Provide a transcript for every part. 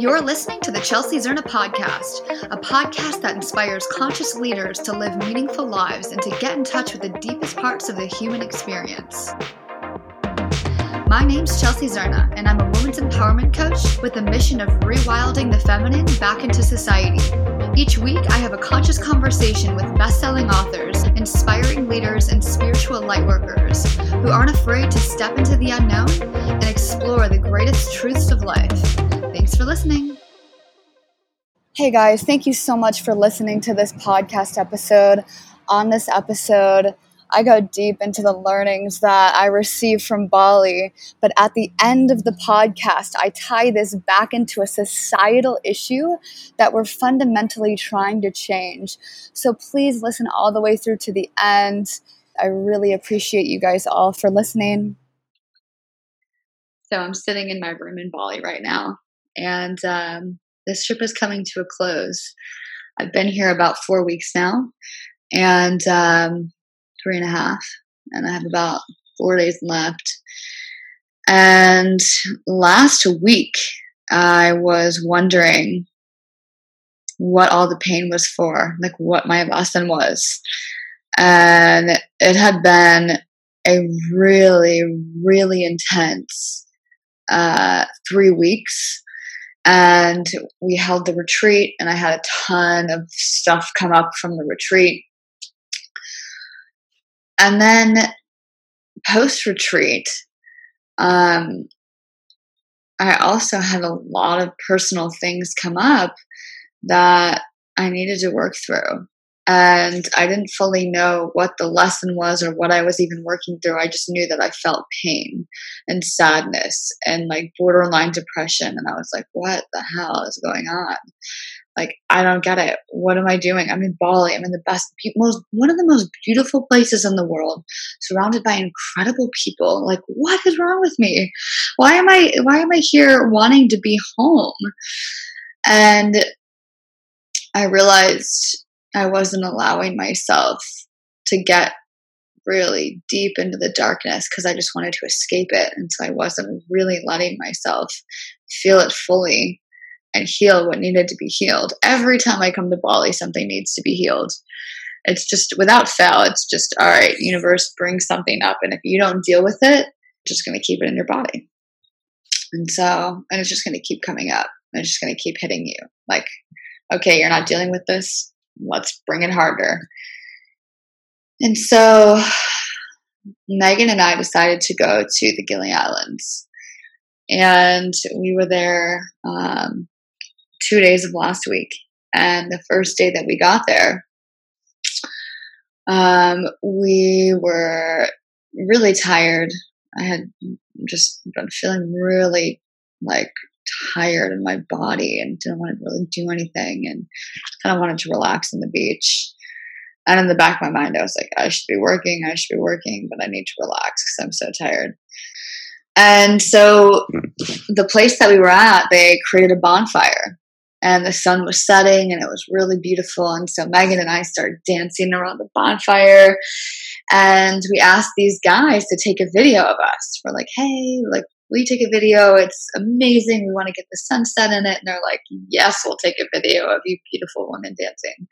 You're listening to the Chelsea Zerna podcast, a podcast that inspires conscious leaders to live meaningful lives and to get in touch with the deepest parts of the human experience. My name's Chelsea Zerna, and I'm a women's empowerment coach with the mission of rewilding the feminine back into society. Each week, I have a conscious conversation with best selling authors, inspiring leaders, and spiritual lightworkers who aren't afraid to step into the unknown and explore the greatest truths of life. Thanks for listening. Hey guys, thank you so much for listening to this podcast episode. On this episode, I go deep into the learnings that I received from Bali. But at the end of the podcast, I tie this back into a societal issue that we're fundamentally trying to change. So please listen all the way through to the end. I really appreciate you guys all for listening. So I'm sitting in my room in Bali right now, and um, this trip is coming to a close. I've been here about four weeks now, and um, three and a half, and I have about four days left. And last week, I was wondering what all the pain was for, like what my lesson was. And it had been a really, really intense uh, three weeks. And we held the retreat, and I had a ton of stuff come up from the retreat. And then post retreat, um, I also had a lot of personal things come up that I needed to work through. And I didn't fully know what the lesson was or what I was even working through. I just knew that I felt pain and sadness and like borderline depression. And I was like, what the hell is going on? Like, I don't get it. What am I doing? I'm in Bali. I'm in the best, most, one of the most beautiful places in the world, surrounded by incredible people. Like, what is wrong with me? Why am I, why am I here wanting to be home? And I realized I wasn't allowing myself to get really deep into the darkness because I just wanted to escape it. And so I wasn't really letting myself feel it fully and heal what needed to be healed. Every time I come to Bali, something needs to be healed. It's just without fail, it's just all right, universe brings something up. And if you don't deal with it, just going to keep it in your body. And so, and it's just going to keep coming up. And it's just going to keep hitting you. Like, okay, you're not dealing with this. Let's bring it harder. And so, Megan and I decided to go to the Gili Islands. And we were there um, two days of last week. And the first day that we got there, um, we were really tired. I had just been feeling really like tired in my body and didn't want to really do anything and kind of wanted to relax on the beach. And in the back of my mind, I was like, I should be working, I should be working, but I need to relax because I'm so tired. And so the place that we were at, they created a bonfire and the sun was setting and it was really beautiful. And so Megan and I started dancing around the bonfire and we asked these guys to take a video of us. We're like, hey, like, you take a video? It's amazing. We want to get the sunset in it. And they're like, yes, we'll take a video of you beautiful women dancing.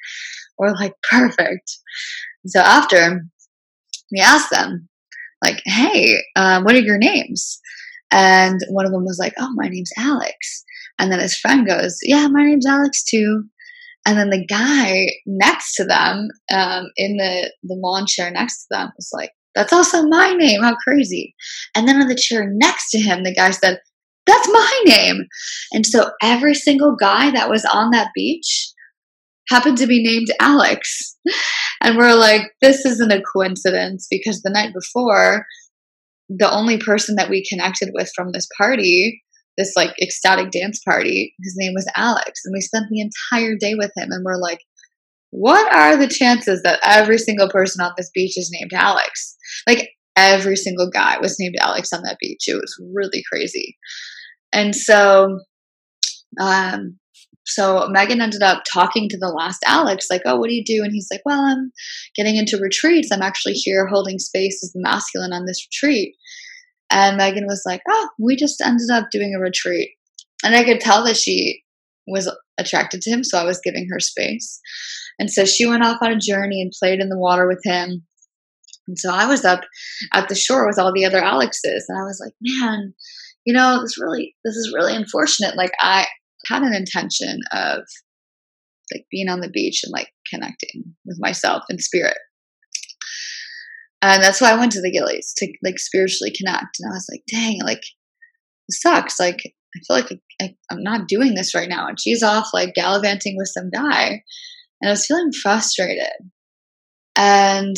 We're like, perfect. So after we asked them, like, hey, um, what are your names? And one of them was like, oh, my name's Alex. And then his friend goes, Yeah, my name's Alex too. And then the guy next to them, um, in the, the lawn chair next to them, was like, That's also my name. How crazy. And then on the chair next to him, the guy said, That's my name. And so every single guy that was on that beach happened to be named Alex. And we're like, This isn't a coincidence because the night before, the only person that we connected with from this party this like ecstatic dance party. His name was Alex, and we spent the entire day with him. And we're like, what are the chances that every single person on this beach is named Alex? Like every single guy was named Alex on that beach. It was really crazy. And so, um, so Megan ended up talking to the last Alex, like, oh, what do you do? And he's like, well, I'm getting into retreats. I'm actually here holding space as the masculine on this retreat. And Megan was like, oh, we just ended up doing a retreat. And I could tell that she was attracted to him, so I was giving her space. And so she went off on a journey and played in the water with him. And so I was up at the shore with all the other Alexes, and I was like, man, you know, this really, this is really unfortunate. Like I had an intention of like being on the beach and like connecting with myself and spirit. And that's why I went to the Gilis to like spiritually connect. And I was like, dang, like, sucks. Like, I feel like I, I'm not doing this right now. And she's off like gallivanting with some guy. And I was feeling frustrated. And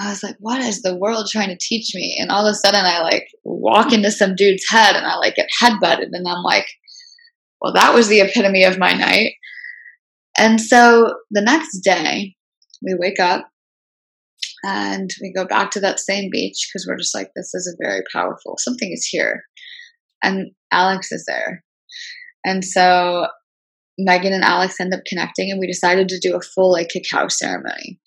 I was like, what is the world trying to teach me? And all of a sudden I like walk into some dude's head and I like get headbutted. And I'm like, well, that was the epitome of my night. And so the next day we wake up and we go back to that same beach because we're just like, this is a very powerful, something is here. And Alex is there. And so Megan and Alex end up connecting, and we decided to do a full like cacao ceremony.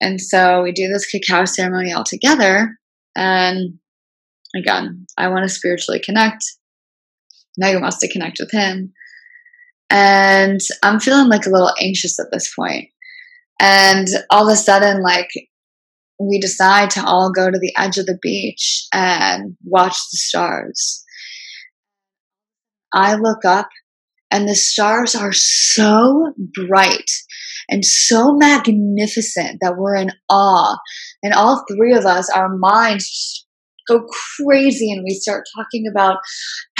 And so we do this cacao ceremony all together. And again, I want to spiritually connect. Megan wants to connect with him. And I'm feeling like a little anxious at this point. And all of a sudden, like, we decide to all go to the edge of the beach and watch the stars. I look up and the stars are so bright and so magnificent that we're in awe. And all three of us, our minds go crazy and we start talking about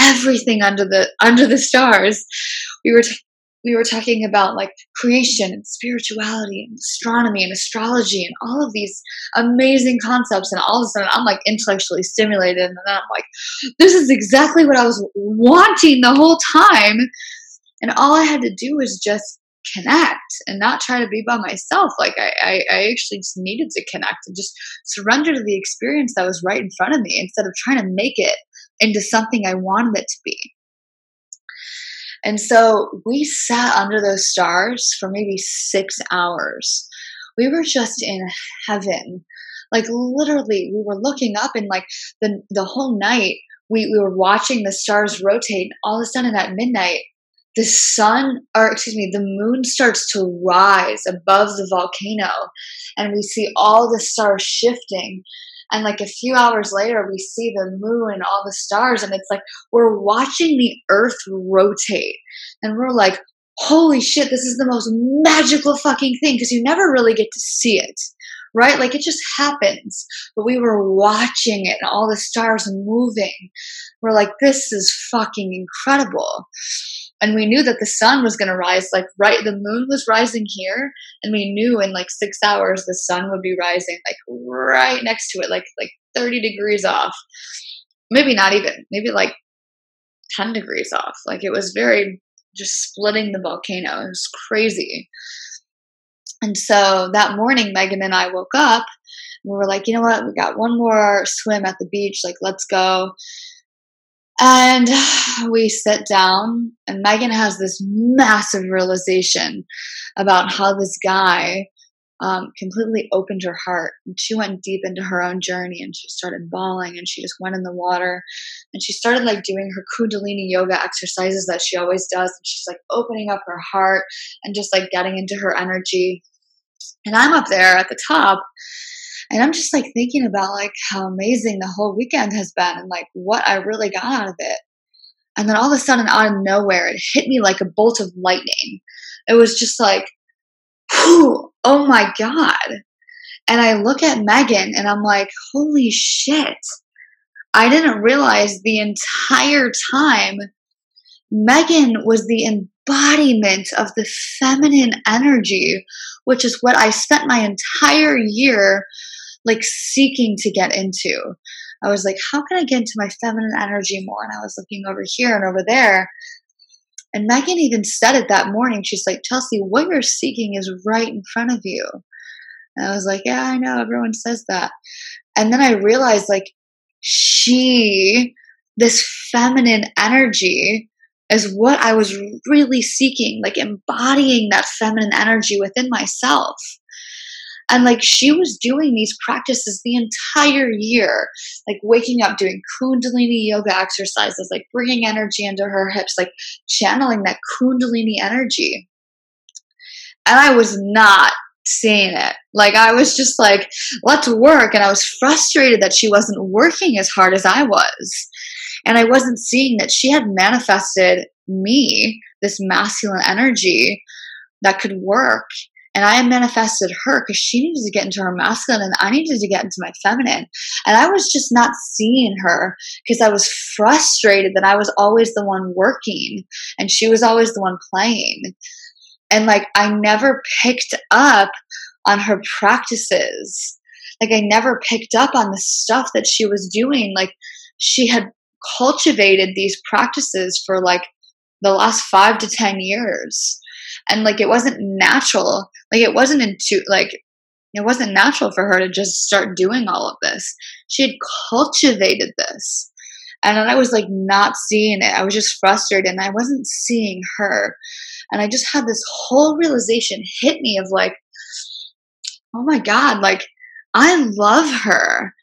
everything under the under the stars. We were t- we were talking about like creation and spirituality and astronomy and astrology and all of these amazing concepts and all of a sudden i'm like intellectually stimulated and i'm like this is exactly what i was wanting the whole time and all I had to do was just connect and not try to be by myself. Like I, I, I, actually just needed to connect and just surrender to the experience that was right in front of me instead of trying to make it into something I wanted it to be. And so we sat under those stars for maybe six hours. We were just in heaven. Like literally, we were looking up and like the the whole night we, we were watching the stars rotate. All of a sudden at midnight, the sun, or excuse me, the moon starts to rise above the volcano, and we see all the stars shifting. And like a few hours later, we see the moon and all the stars, and it's like we're watching the earth rotate. And we're like, holy shit, this is the most magical fucking thing because you never really get to see it, right? Like it just happens. But we were watching it and all the stars moving. We're like, this is fucking incredible and we knew that the sun was going to rise like right the moon was rising here and we knew in like six hours the sun would be rising like right next to it like like 30 degrees off. Maybe not even maybe like 10 degrees off. Like it was very just splitting the volcano. It was crazy. And so that morning megan and i woke up and we were like you know what? We got one more swim at the beach. Like let's go and we sit down, and Megan has this massive realization about how this guy um, completely opened her heart. And she went deep into her own journey and she started bawling and she just went in the water and she started like doing her Kundalini yoga exercises that she always does. And she's like opening up her heart and just like getting into her energy. And I'm up there at the top and I'm just like thinking about like how amazing the whole weekend has been and like what I really got out of it. And then all of a sudden, out of nowhere, it hit me like a bolt of lightning. It was just like, whew, oh my God. And I look at Megan and I'm like, holy shit. I didn't realize the entire time Megan was the embodiment of the feminine energy, which is what I spent my entire year like seeking to get into. I was like, how can I get into my feminine energy more? And I was looking over here and over there. And Megan even said it that morning. She's like, Chelsea, what you're seeking is right in front of you. And I was like, yeah, I know. Everyone says that. And then I realized, like, she, this feminine energy, is what I was really seeking, like embodying that feminine energy within myself. And like she was doing these practices the entire year, like waking up, doing Kundalini yoga exercises, like bringing energy into her hips, like channeling that Kundalini energy. And I was not seeing it. Like I was just like, let's work. And I was frustrated that she wasn't working as hard as I was. And I wasn't seeing that she had manifested me, this masculine energy that could work. And I manifested her because she needed to get into her masculine and I needed to get into my feminine. And I was just not seeing her because I was frustrated that I was always the one working and she was always the one playing. And like, I never picked up on her practices. Like, I never picked up on the stuff that she was doing. Like, she had cultivated these practices for like the last five to 10 years. And like, it wasn't natural. Like, it wasn't into, like, it wasn't natural for her to just start doing all of this. She had cultivated this. And then I was like not seeing it. I was just frustrated and I wasn't seeing her. And I just had this whole realization hit me of like, oh my God, like I love her.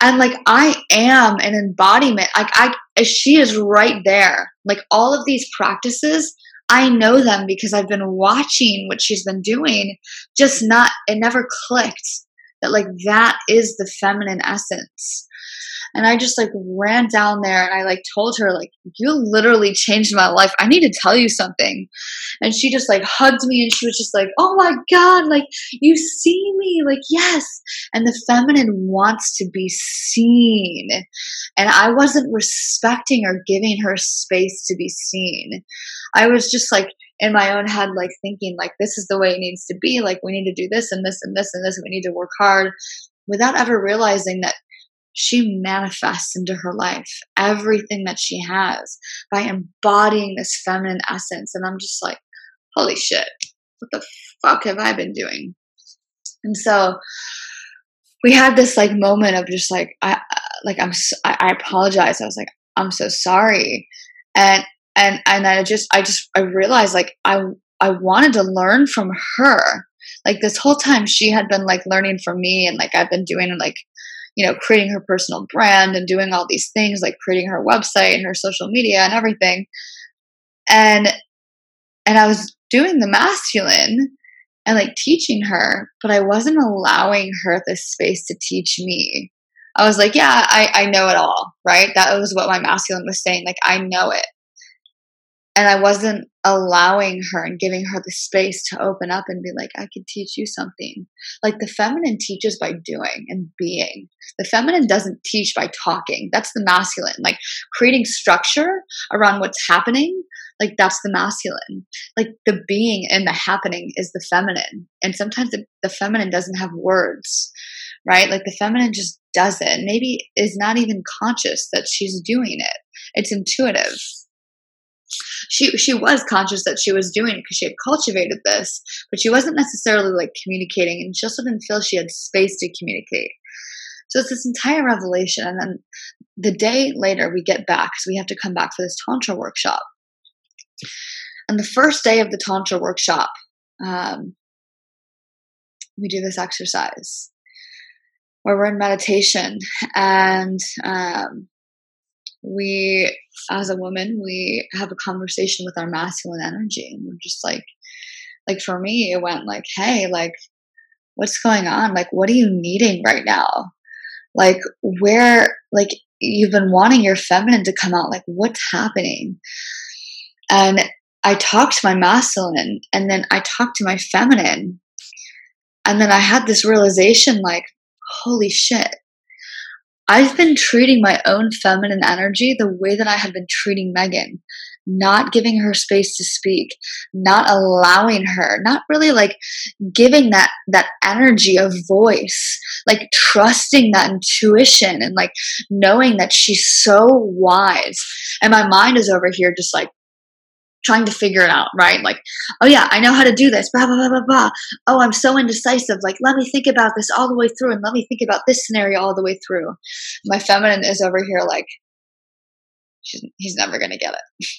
And like I am an embodiment. Like I she is right there. Like all of these practices, I know them because I've been watching what she's been doing. Just not it never clicked that like that is the feminine essence. And I just like ran down there and I like told her, like, you literally changed my life. I need to tell you something. And she just like hugged me and she was just like, oh my God, like, you see me. Like, yes. And the feminine wants to be seen. And I wasn't respecting or giving her space to be seen. I was just like, in my own head, like thinking, like, this is the way it needs to be. Like, we need to do this and this and this and this. We need to work hard without ever realizing that she manifests into her life everything that she has by embodying this feminine essence. And I'm just like, holy shit, what the fuck have I been doing? And so we had this like moment of just like, I, like, I'm, I, I apologize. I was like, I'm so sorry. And, and, and I just, I just, I realized like, I, I wanted to learn from her. Like this whole time she had been like learning from me and like I've been doing like you know, creating her personal brand and doing all these things like creating her website and her social media and everything. And and I was doing the masculine and like teaching her, but I wasn't allowing her the space to teach me. I was like, yeah, I, I know it all, right? That was what my masculine was saying. Like, I know it and I wasn't allowing her and giving her the space to open up and be like, I could teach you something. Like the feminine teaches by doing and being. The feminine doesn't teach by talking. That's the masculine. Like creating structure around what's happening, like that's the masculine. Like the being and the happening is the feminine. And sometimes the, the feminine doesn't have words, right? Like the feminine just does it. Maybe is not even conscious that she's doing it. It's intuitive she she was conscious that she was doing it because she had cultivated this, but she wasn't necessarily like communicating, and she also didn't feel she had space to communicate. So it's this entire revelation, and then the day later we get back because we have to come back for this tantra workshop. And the first day of the tantra workshop, um, we do this exercise where we're in meditation and um, we as a woman we have a conversation with our masculine energy and we're just like like for me it went like hey like what's going on? Like what are you needing right now? Like where like you've been wanting your feminine to come out like what's happening? And i talked to my masculine and then i talked to my feminine and then i had this realization like holy shit I've been treating my own feminine energy the way that I have been treating Megan, not giving her space to speak, not allowing her, not really like giving that that energy of voice, like trusting that intuition and like knowing that she's so wise. And my mind is over here just like trying to figure it out, right? Like, oh yeah, I know how to do this, blah, blah, blah, blah, blah. Oh, I'm so indecisive. Like, let me think about this all the way through and let me think about this scenario all the way through. My feminine is over here like, he's never going to get it.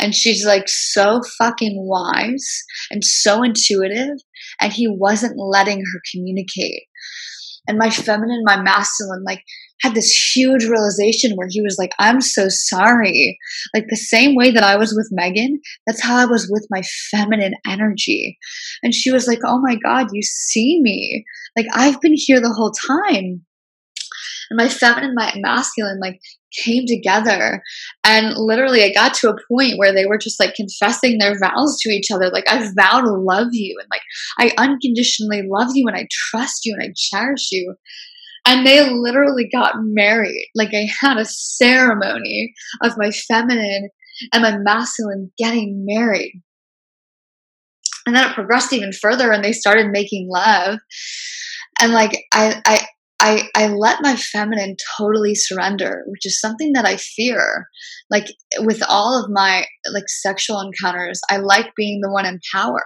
And she's like so fucking wise and so intuitive, and he wasn't letting her communicate. And my feminine, my masculine, like had this huge realization where he was like, I'm so sorry. Like the same way that I was with Megan, that's how I was with my feminine energy. And she was like, Oh my God, you see me. Like I've been here the whole time. And my feminine, my masculine, like came together. And literally, I got to a point where they were just like confessing their vows to each other. Like, I vow to love you. And like, I unconditionally love you and I trust you and I cherish you. And they literally got married. Like, I had a ceremony of my feminine and my masculine getting married. And then it progressed even further and they started making love. And like, I, I, I, I let my feminine totally surrender, which is something that I fear. Like with all of my like sexual encounters, I like being the one in power.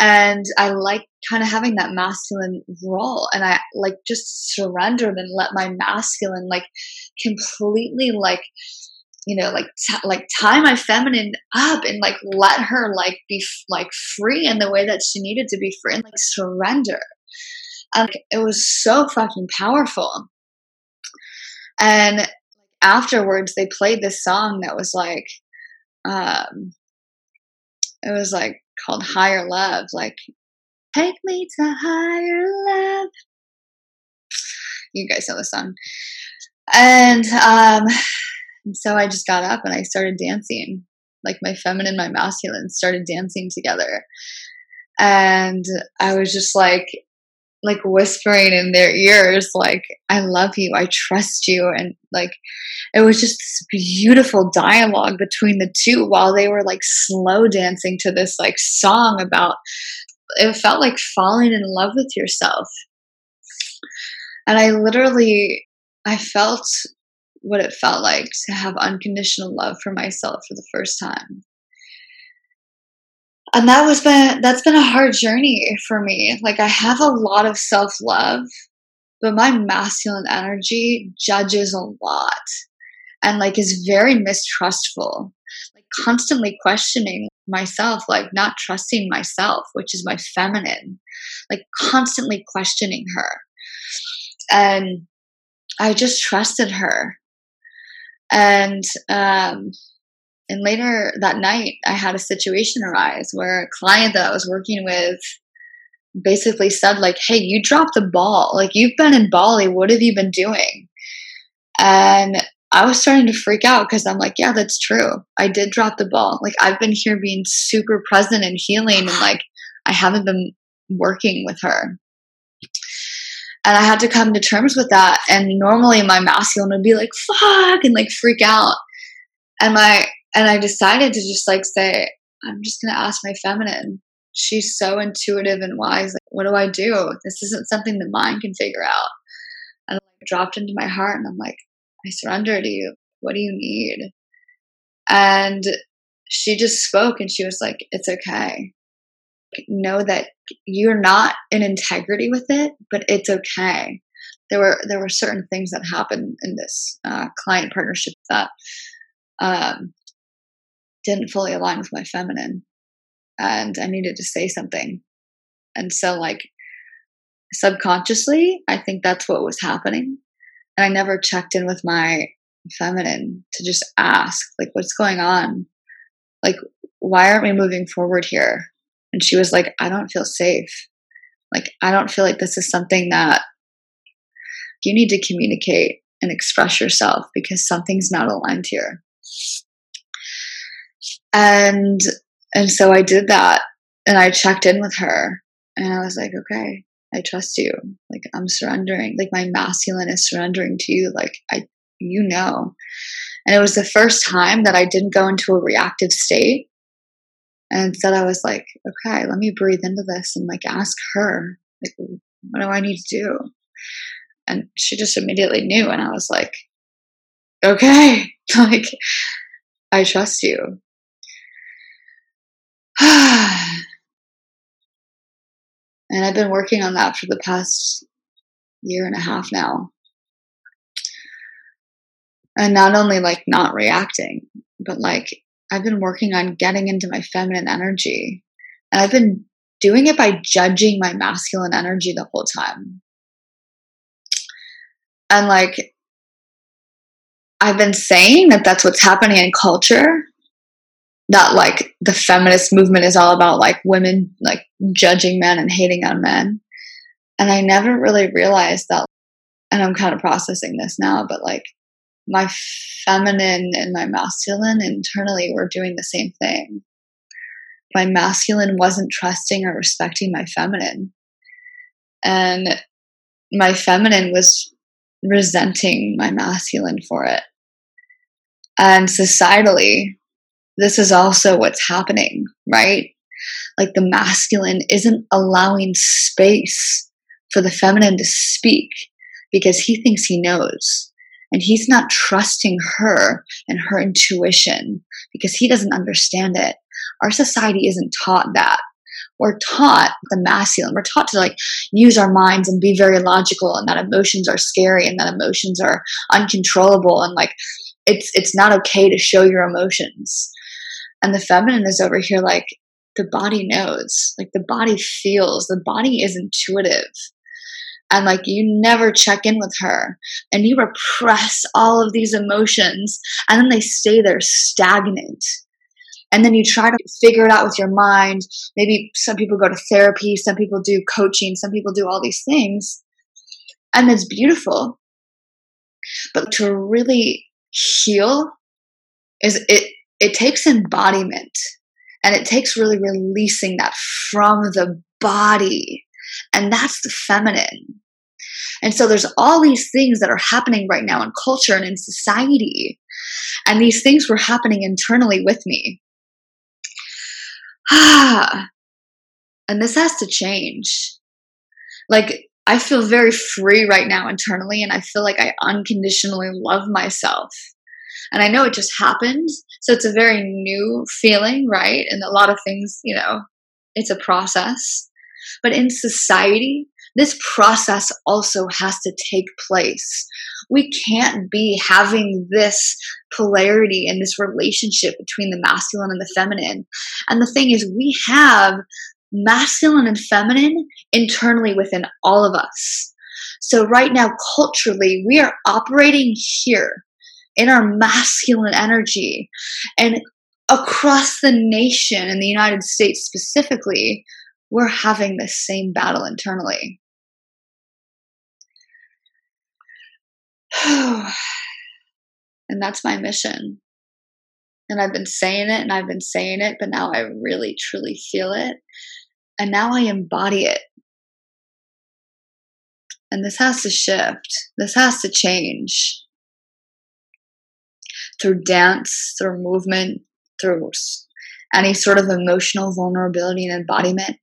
And I like kind of having that masculine role and I like just surrendered and let my masculine like completely like you know like t- like tie my feminine up and like let her like be f- like free in the way that she needed to be free and like surrender and it was so fucking powerful. And afterwards, they played this song that was like, um, it was like called Higher Love, like, take me to higher love. You guys know the song. And um, so I just got up and I started dancing. Like my feminine, my masculine started dancing together. And I was just like, like whispering in their ears like i love you i trust you and like it was just this beautiful dialogue between the two while they were like slow dancing to this like song about it felt like falling in love with yourself. And i literally i felt what it felt like to have unconditional love for myself for the first time and that was been that's been a hard journey for me. Like i have a lot of self-love but my masculine energy judges a lot and like is very mistrustful. Like constantly questioning myself like not trusting myself which is my feminine. Like constantly questioning her. And i just trusted her. And um and later that night, I had a situation arise where a client that I was working with basically said, like, hey, you dropped the ball. Like, you've been in Bali. What have you been doing? And I was starting to freak out because I'm like, yeah, that's true. I did drop the ball. Like, I've been here being super present and healing, and like, I haven't been working with her. And I had to come to terms with that. And normally my masculine would be like, fuck, and like freak out. And my and I decided to just like say, I'm just going to ask my feminine. She's so intuitive and wise. Like, what do I do? This isn't something the mind can figure out. And I dropped into my heart and I'm like, I surrender to you. What do you need? And she just spoke and she was like, It's okay. Know that you're not in integrity with it, but it's okay. There were there were certain things that happened in this uh, client partnership that um, didn't fully align with my feminine and I needed to say something. And so, like, subconsciously, I think that's what was happening. And I never checked in with my feminine to just ask, like, what's going on? Like, why aren't we moving forward here? And she was like, I don't feel safe. Like, I don't feel like this is something that you need to communicate and express yourself because something's not aligned here and and so I did that and I checked in with her and I was like, okay, I trust you. Like I'm surrendering. Like my masculine is surrendering to you. Like I you know. And it was the first time that I didn't go into a reactive state. And instead I was like, okay, let me breathe into this and like ask her, like, what do I need to do? And she just immediately knew. And I was like, okay, like, I trust you. and I've been working on that for the past year and a half now. And not only like not reacting, but like I've been working on getting into my feminine energy. And I've been doing it by judging my masculine energy the whole time. And like, I've been saying that that's what's happening in culture. That like the feminist movement is all about like women like judging men and hating on men. And I never really realized that, and I'm kind of processing this now, but like my feminine and my masculine internally were doing the same thing. My masculine wasn't trusting or respecting my feminine. And my feminine was resenting my masculine for it. And societally, this is also what's happening, right? Like the masculine isn't allowing space for the feminine to speak because he thinks he knows and he's not trusting her and her intuition because he doesn't understand it. Our society isn't taught that. We're taught the masculine. We're taught to like use our minds and be very logical and that emotions are scary and that emotions are uncontrollable and like it's it's not okay to show your emotions. And the feminine is over here like the body knows. Like the body feels. The body is intuitive and like you never check in with her and you repress all of these emotions and then they stay there stagnant and then you try to figure it out with your mind maybe some people go to therapy some people do coaching some people do all these things and it's beautiful but to really heal is it it takes embodiment and it takes really releasing that from the body and that's the feminine and so there's all these things that are happening right now in culture and in society. And these things were happening internally with me. Ah. and this has to change. Like, I feel very free right now internally, and I feel like I unconditionally love myself. And I know it just happened. So it's a very new feeling, right? And a lot of things, you know, it's a process. But in society, this process also has to take place. We can't be having this polarity and this relationship between the masculine and the feminine. And the thing is, we have masculine and feminine internally within all of us. So, right now, culturally, we are operating here in our masculine energy. And across the nation, in the United States specifically, we're having the same battle internally. and that's my mission. And I've been saying it and I've been saying it, but now I really truly feel it. And now I embody it. And this has to shift. This has to change. Through dance, through movement, through any sort of emotional vulnerability and embodiment,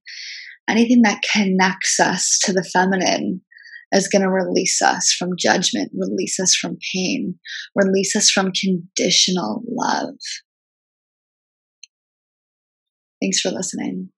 anything that connects us to the feminine is going to release us from judgment, release us from pain, release us from conditional love. Thanks for listening.